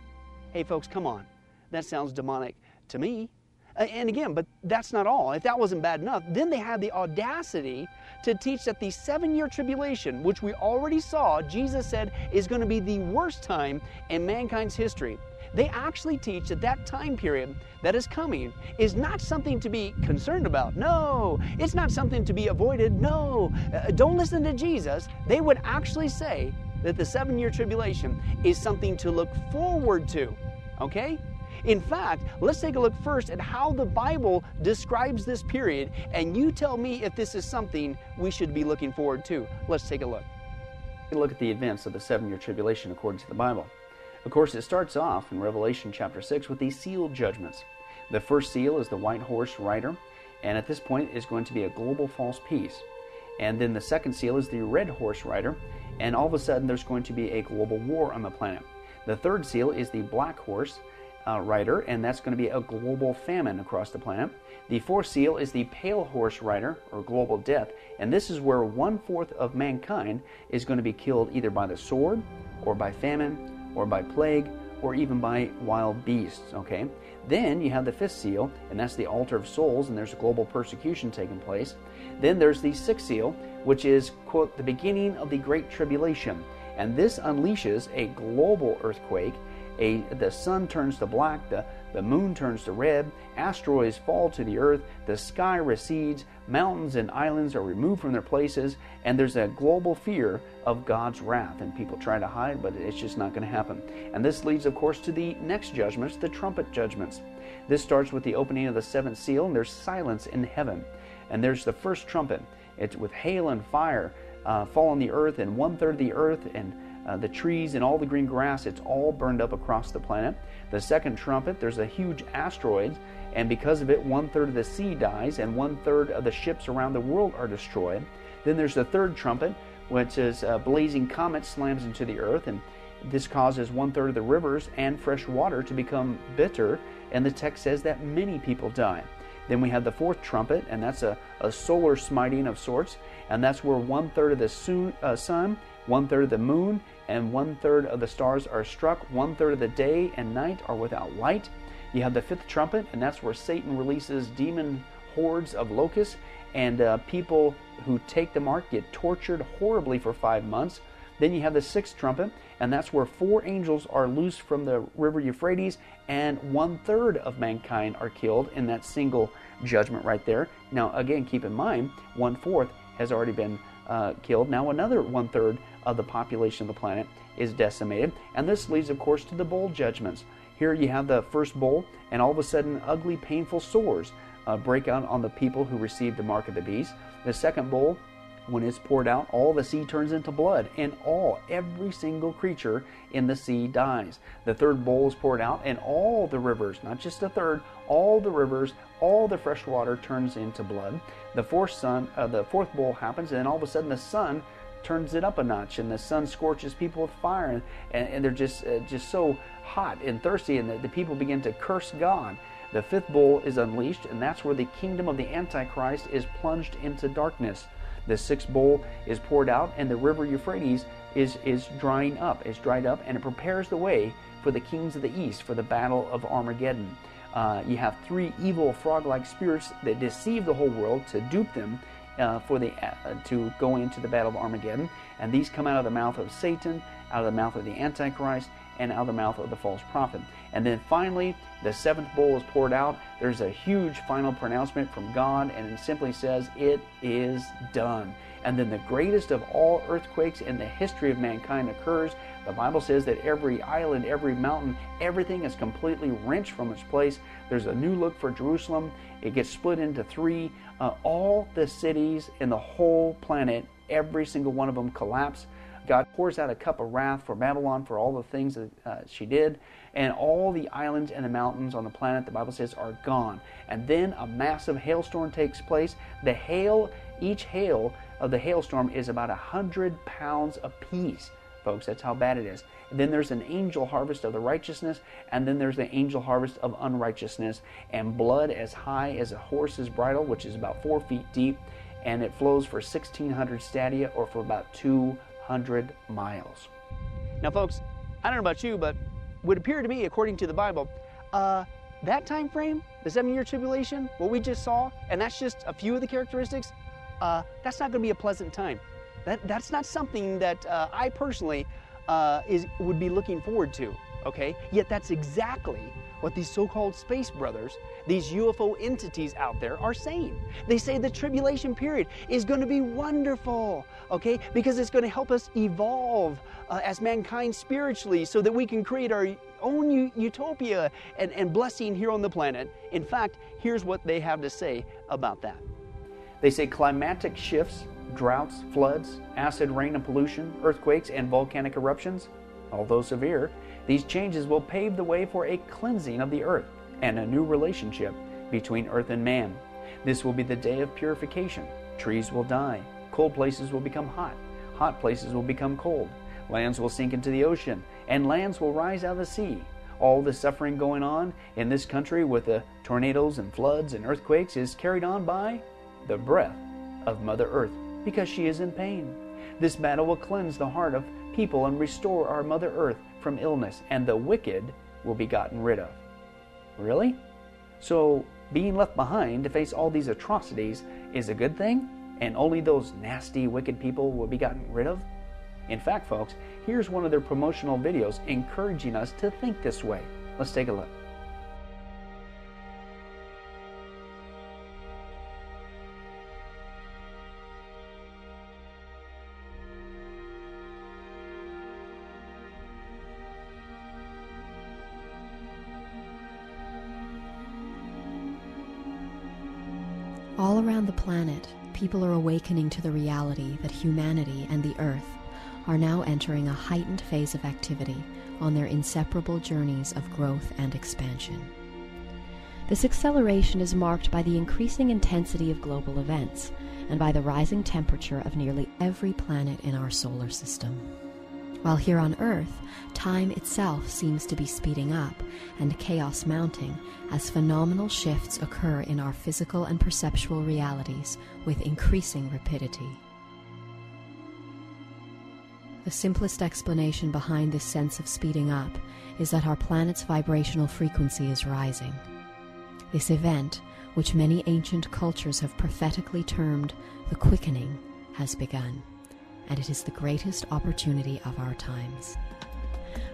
Hey, folks, come on. That sounds demonic to me. And again, but that's not all. If that wasn't bad enough, then they had the audacity to teach that the seven year tribulation, which we already saw, Jesus said is going to be the worst time in mankind's history. They actually teach that that time period that is coming is not something to be concerned about. No, it's not something to be avoided. No, uh, don't listen to Jesus. They would actually say that the seven year tribulation is something to look forward to. Okay? In fact, let's take a look first at how the Bible describes this period, and you tell me if this is something we should be looking forward to. Let's take a look. Look at the events of the seven year tribulation according to the Bible. Of course, it starts off in Revelation chapter 6 with these sealed judgments. The first seal is the white horse rider, and at this point is going to be a global false peace. And then the second seal is the red horse rider, and all of a sudden there's going to be a global war on the planet. The third seal is the black horse uh, rider, and that's going to be a global famine across the planet. The fourth seal is the pale horse rider, or global death, and this is where one fourth of mankind is going to be killed either by the sword, or by famine, or by plague, or even by wild beasts. Okay? Then you have the fifth seal, and that's the altar of souls, and there's a global persecution taking place. Then there's the sixth seal, which is, quote, the beginning of the Great Tribulation. And this unleashes a global earthquake. A, the sun turns to black, the, the moon turns to red, asteroids fall to the earth, the sky recedes, mountains and islands are removed from their places, and there's a global fear of God's wrath. And people try to hide, but it's just not going to happen. And this leads, of course, to the next judgments, the trumpet judgments. This starts with the opening of the seventh seal, and there's silence in heaven. And there's the first trumpet. It's with hail and fire uh, fall on the earth, and one third of the earth and uh, the trees and all the green grass, it's all burned up across the planet. The second trumpet, there's a huge asteroid, and because of it, one third of the sea dies, and one third of the ships around the world are destroyed. Then there's the third trumpet, which is a blazing comet slams into the earth, and this causes one third of the rivers and fresh water to become bitter, and the text says that many people die. Then we have the fourth trumpet, and that's a, a solar smiting of sorts, and that's where one third of the sun, uh, sun, one third of the moon, and one third of the stars are struck. One third of the day and night are without light. You have the fifth trumpet, and that's where Satan releases demon hordes of locusts, and uh, people who take the mark get tortured horribly for five months. Then you have the sixth trumpet, and that's where four angels are loosed from the river Euphrates, and one third of mankind are killed in that single judgment right there. Now, again, keep in mind, one fourth has already been uh, killed. Now, another one third of the population of the planet is decimated, and this leads, of course, to the bowl judgments. Here you have the first bowl, and all of a sudden, ugly, painful sores uh, break out on the people who receive the mark of the beast. The second bowl, when it's poured out, all the sea turns into blood, and all, every single creature in the sea dies. The third bowl is poured out, and all the rivers, not just a third, all the rivers, all the fresh water turns into blood. The fourth sun, uh, the fourth bowl happens, and all of a sudden the sun turns it up a notch, and the sun scorches people with fire, and, and they're just uh, just so hot and thirsty, and the, the people begin to curse God. The fifth bowl is unleashed, and that's where the kingdom of the Antichrist is plunged into darkness. The sixth bowl is poured out, and the river Euphrates is, is drying up, is dried up, and it prepares the way for the kings of the east for the battle of Armageddon. Uh, you have three evil frog-like spirits that deceive the whole world to dupe them uh, for the uh, to go into the battle of Armageddon, and these come out of the mouth of Satan, out of the mouth of the Antichrist, and out of the mouth of the false prophet. And then finally, the seventh bowl is poured out. There's a huge final pronouncement from God, and it simply says, It is done. And then the greatest of all earthquakes in the history of mankind occurs. The Bible says that every island, every mountain, everything is completely wrenched from its place. There's a new look for Jerusalem. It gets split into three. Uh, all the cities in the whole planet, every single one of them collapse. God pours out a cup of wrath for Babylon for all the things that uh, she did, and all the islands and the mountains on the planet, the Bible says, are gone. And then a massive hailstorm takes place. The hail, each hail of the hailstorm is about a hundred pounds apiece, folks. That's how bad it is. And then there's an angel harvest of the righteousness, and then there's the angel harvest of unrighteousness, and blood as high as a horse's bridle, which is about four feet deep, and it flows for 1,600 stadia, or for about two 100 miles. Now, folks, I don't know about you, but would appear to me, according to the Bible, uh, that time frame, the seven-year tribulation, what we just saw, and that's just a few of the characteristics. Uh, that's not going to be a pleasant time. That that's not something that uh, I personally uh, is would be looking forward to. Okay, yet that's exactly what these so called space brothers, these UFO entities out there, are saying. They say the tribulation period is going to be wonderful, okay, because it's going to help us evolve uh, as mankind spiritually so that we can create our own utopia and, and blessing here on the planet. In fact, here's what they have to say about that. They say climatic shifts, droughts, floods, acid rain and pollution, earthquakes, and volcanic eruptions, although severe, these changes will pave the way for a cleansing of the earth and a new relationship between earth and man. This will be the day of purification. Trees will die, cold places will become hot, hot places will become cold, lands will sink into the ocean, and lands will rise out of the sea. All the suffering going on in this country with the tornadoes and floods and earthquakes is carried on by the breath of Mother Earth because she is in pain. This battle will cleanse the heart of people and restore our Mother Earth from illness, and the wicked will be gotten rid of. Really? So, being left behind to face all these atrocities is a good thing, and only those nasty, wicked people will be gotten rid of? In fact, folks, here's one of their promotional videos encouraging us to think this way. Let's take a look. Around the planet, people are awakening to the reality that humanity and the Earth are now entering a heightened phase of activity on their inseparable journeys of growth and expansion. This acceleration is marked by the increasing intensity of global events and by the rising temperature of nearly every planet in our solar system. While here on Earth, time itself seems to be speeding up and chaos mounting as phenomenal shifts occur in our physical and perceptual realities with increasing rapidity. The simplest explanation behind this sense of speeding up is that our planet's vibrational frequency is rising. This event, which many ancient cultures have prophetically termed the quickening, has begun and it is the greatest opportunity of our times.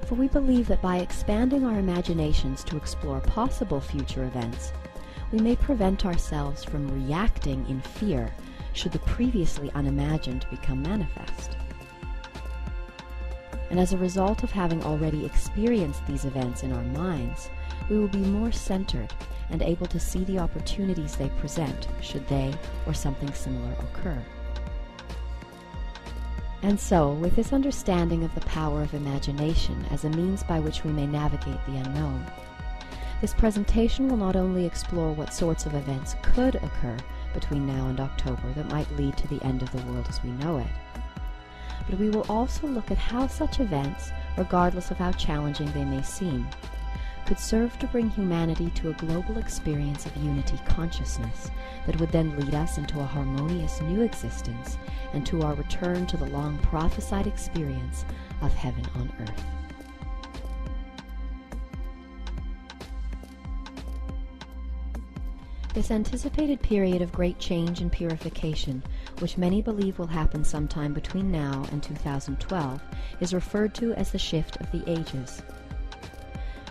For we believe that by expanding our imaginations to explore possible future events, we may prevent ourselves from reacting in fear should the previously unimagined become manifest. And as a result of having already experienced these events in our minds, we will be more centered and able to see the opportunities they present should they or something similar occur. And so, with this understanding of the power of imagination as a means by which we may navigate the unknown, this presentation will not only explore what sorts of events could occur between now and October that might lead to the end of the world as we know it, but we will also look at how such events, regardless of how challenging they may seem, could serve to bring humanity to a global experience of unity consciousness that would then lead us into a harmonious new existence and to our return to the long prophesied experience of heaven on earth. This anticipated period of great change and purification, which many believe will happen sometime between now and 2012, is referred to as the shift of the ages.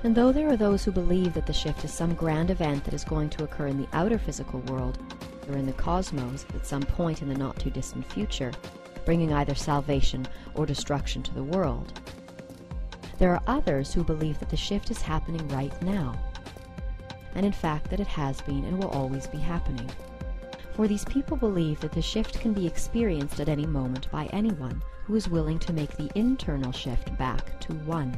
And though there are those who believe that the shift is some grand event that is going to occur in the outer physical world, or in the cosmos at some point in the not too distant future, bringing either salvation or destruction to the world. There are others who believe that the shift is happening right now, and in fact that it has been and will always be happening. For these people believe that the shift can be experienced at any moment by anyone who is willing to make the internal shift back to one.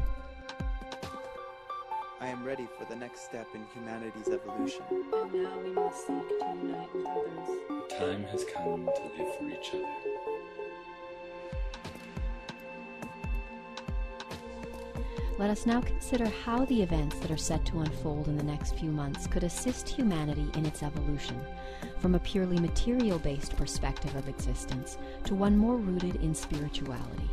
I am ready for the next step in humanity's evolution. And now we must seek to unite with others. The time has come to live for each other. Let us now consider how the events that are set to unfold in the next few months could assist humanity in its evolution, from a purely material based perspective of existence to one more rooted in spirituality.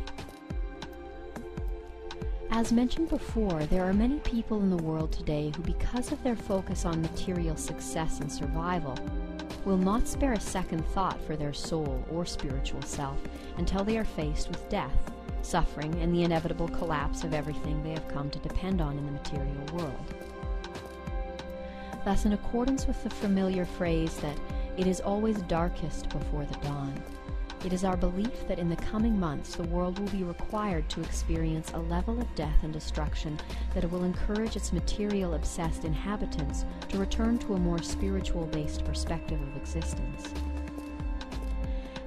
As mentioned before, there are many people in the world today who, because of their focus on material success and survival, will not spare a second thought for their soul or spiritual self until they are faced with death, suffering, and the inevitable collapse of everything they have come to depend on in the material world. Thus, in accordance with the familiar phrase that it is always darkest before the dawn, it is our belief that in the coming months the world will be required to experience a level of death and destruction that will encourage its material obsessed inhabitants to return to a more spiritual based perspective of existence.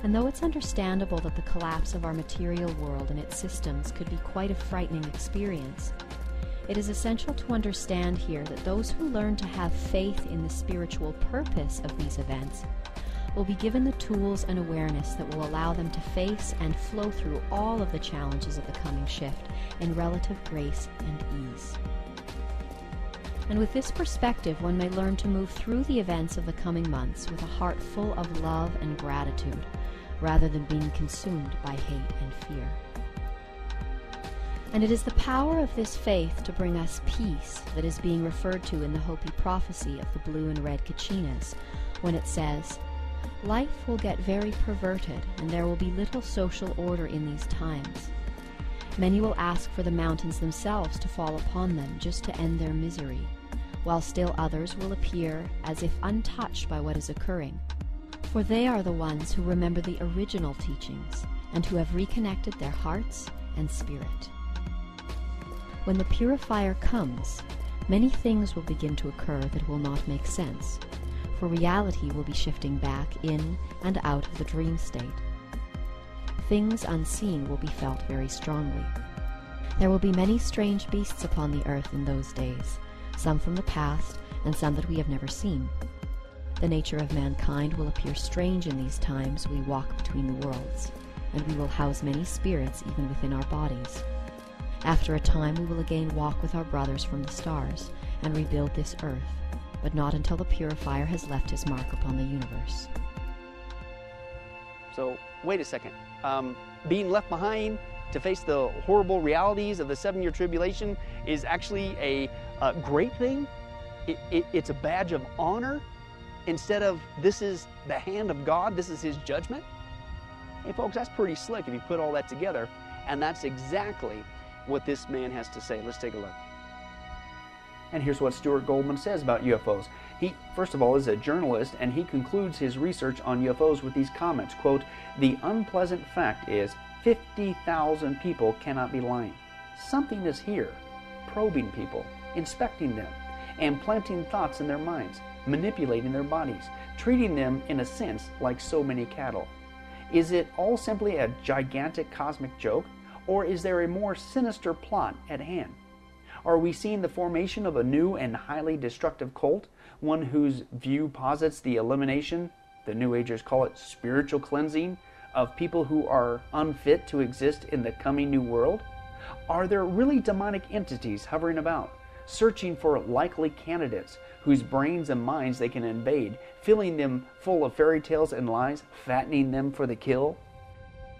And though it's understandable that the collapse of our material world and its systems could be quite a frightening experience, it is essential to understand here that those who learn to have faith in the spiritual purpose of these events will be given the tools and awareness that will allow them to face and flow through all of the challenges of the coming shift in relative grace and ease. And with this perspective, one may learn to move through the events of the coming months with a heart full of love and gratitude, rather than being consumed by hate and fear. And it is the power of this faith to bring us peace that is being referred to in the Hopi prophecy of the blue and red Kachinas, when it says, Life will get very perverted, and there will be little social order in these times. Many will ask for the mountains themselves to fall upon them just to end their misery, while still others will appear as if untouched by what is occurring. For they are the ones who remember the original teachings and who have reconnected their hearts and spirit. When the purifier comes, many things will begin to occur that will not make sense, for reality will be shifting back in and out of the dream state. Things unseen will be felt very strongly. There will be many strange beasts upon the earth in those days, some from the past and some that we have never seen. The nature of mankind will appear strange in these times we walk between the worlds, and we will house many spirits even within our bodies. After a time we will again walk with our brothers from the stars and rebuild this earth, but not until the purifier has left his mark upon the universe. So, wait a second. Um, being left behind to face the horrible realities of the seven year tribulation is actually a, a great thing? It, it, it's a badge of honor instead of this is the hand of God, this is His judgment? Hey, folks, that's pretty slick if you put all that together. And that's exactly what this man has to say. Let's take a look. And here's what Stuart Goldman says about UFOs. He, first of all, is a journalist, and he concludes his research on UFOs with these comments, quote, The unpleasant fact is 50,000 people cannot be lying. Something is here, probing people, inspecting them, and planting thoughts in their minds, manipulating their bodies, treating them, in a sense, like so many cattle. Is it all simply a gigantic cosmic joke, or is there a more sinister plot at hand? Are we seeing the formation of a new and highly destructive cult, one whose view posits the elimination, the New Agers call it spiritual cleansing, of people who are unfit to exist in the coming new world? Are there really demonic entities hovering about, searching for likely candidates whose brains and minds they can invade, filling them full of fairy tales and lies, fattening them for the kill?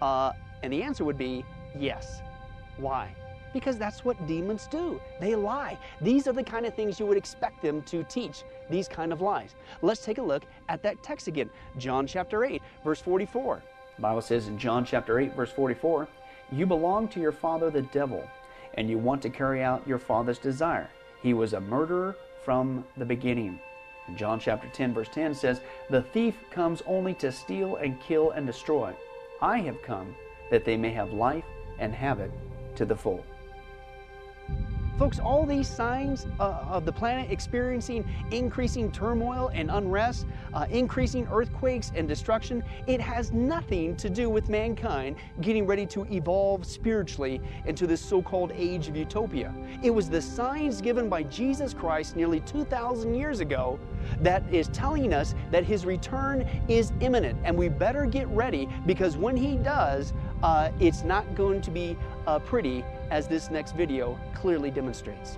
Uh, and the answer would be yes. Why? Because that's what demons do. They lie. These are the kind of things you would expect them to teach, these kind of lies. Let's take a look at that text again. John chapter 8, verse 44. The Bible says in John chapter 8, verse 44, You belong to your father the devil, and you want to carry out your father's desire. He was a murderer from the beginning. John chapter 10, verse 10 says, The thief comes only to steal and kill and destroy. I have come that they may have life and have it to the full. Folks, all these signs uh, of the planet experiencing increasing turmoil and unrest, uh, increasing earthquakes and destruction, it has nothing to do with mankind getting ready to evolve spiritually into this so called age of utopia. It was the signs given by Jesus Christ nearly 2,000 years ago that is telling us that his return is imminent and we better get ready because when he does, uh, it's not going to be uh, pretty as this next video clearly demonstrates.